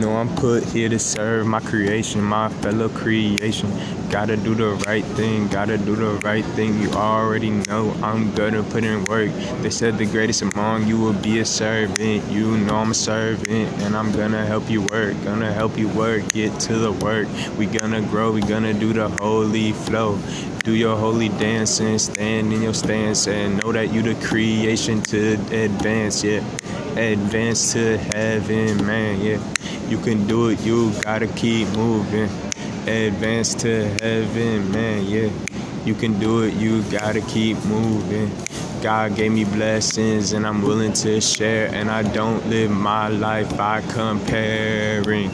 know I'm put here to serve my creation, my fellow creation. Gotta do the right thing, gotta do the right thing. You already know I'm gonna put in work. They said the greatest among you will be a servant. You know I'm a servant, and I'm gonna help you work. Gonna help you work, get to the work. We gonna grow, we gonna do the holy flow. Do your holy dance and stand in your stance and know that you the creation to advance, yeah. Advance to heaven, man, yeah. You can do it, you gotta keep moving. Advance to heaven, man, yeah. You can do it, you gotta keep moving. God gave me blessings and I'm willing to share. And I don't live my life by comparing.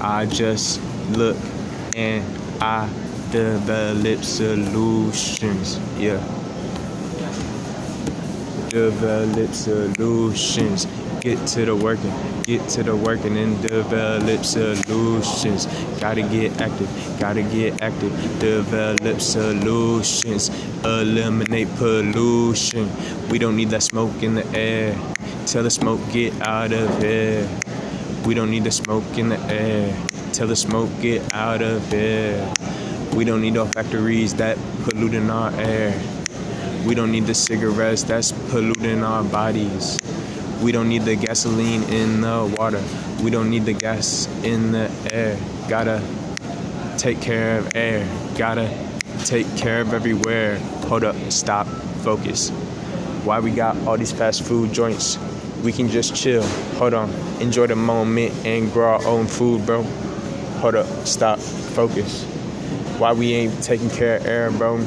I just look and I develop solutions. Yeah. Develop solutions. Get to the working, get to the working and develop solutions. Gotta get active, gotta get active, develop solutions. Eliminate pollution. We don't need that smoke in the air. Tell the smoke get out of here. We don't need the smoke in the air. Tell the smoke get out of here. We don't need no factories that polluting our air. We don't need the cigarettes that's polluting our bodies. We don't need the gasoline in the water. We don't need the gas in the air. Gotta take care of air. Gotta take care of everywhere. Hold up, stop, focus. Why we got all these fast food joints? We can just chill. Hold on, enjoy the moment and grow our own food, bro. Hold up, stop, focus. Why we ain't taking care of air, bro?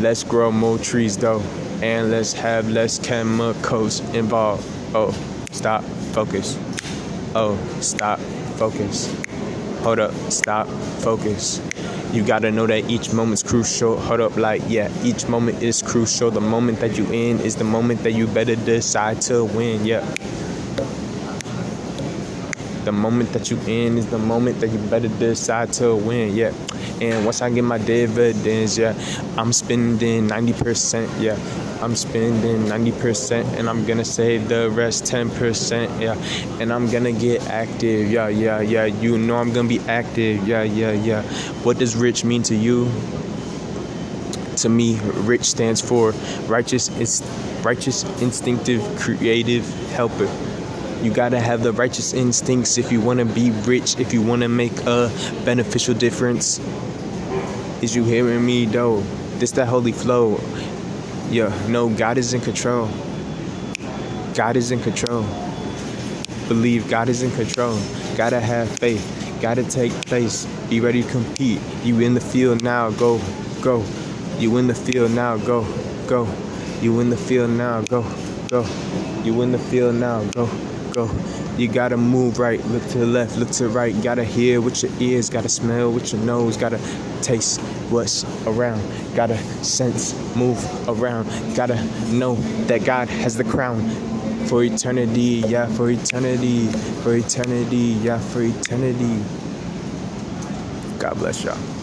Let's grow more trees though, and let's have less chemicals involved. Oh, stop, focus. Oh, stop, focus. Hold up, stop, focus. You gotta know that each moment's crucial. Hold up, like, yeah, each moment is crucial. The moment that you in is the moment that you better decide to win, yeah. The moment that you in is the moment that you better decide to win, yeah. And once I get my dividends, yeah, I'm spending 90%, yeah. I'm spending 90% and I'm gonna save the rest 10%, yeah. And I'm gonna get active, yeah, yeah, yeah. You know I'm gonna be active, yeah, yeah, yeah. What does rich mean to you? To me, rich stands for righteous is righteous, instinctive, creative helper. You gotta have the righteous instincts if you wanna be rich, if you wanna make a beneficial difference. Is you hearing me though? This that holy flow. Yeah, no, God is in control. God is in control. Believe God is in control. Gotta have faith. Gotta take place. Be ready to compete. You in the field now, go, go. You in the field now, go, go. You in the field now, go, go. You in the field now, go go. You gotta move right, look to the left, look to the right. Gotta hear with your ears, gotta smell with your nose, gotta taste what's around. Gotta sense, move around. Gotta know that God has the crown for eternity, yeah, for eternity, for eternity, yeah, for eternity. God bless y'all.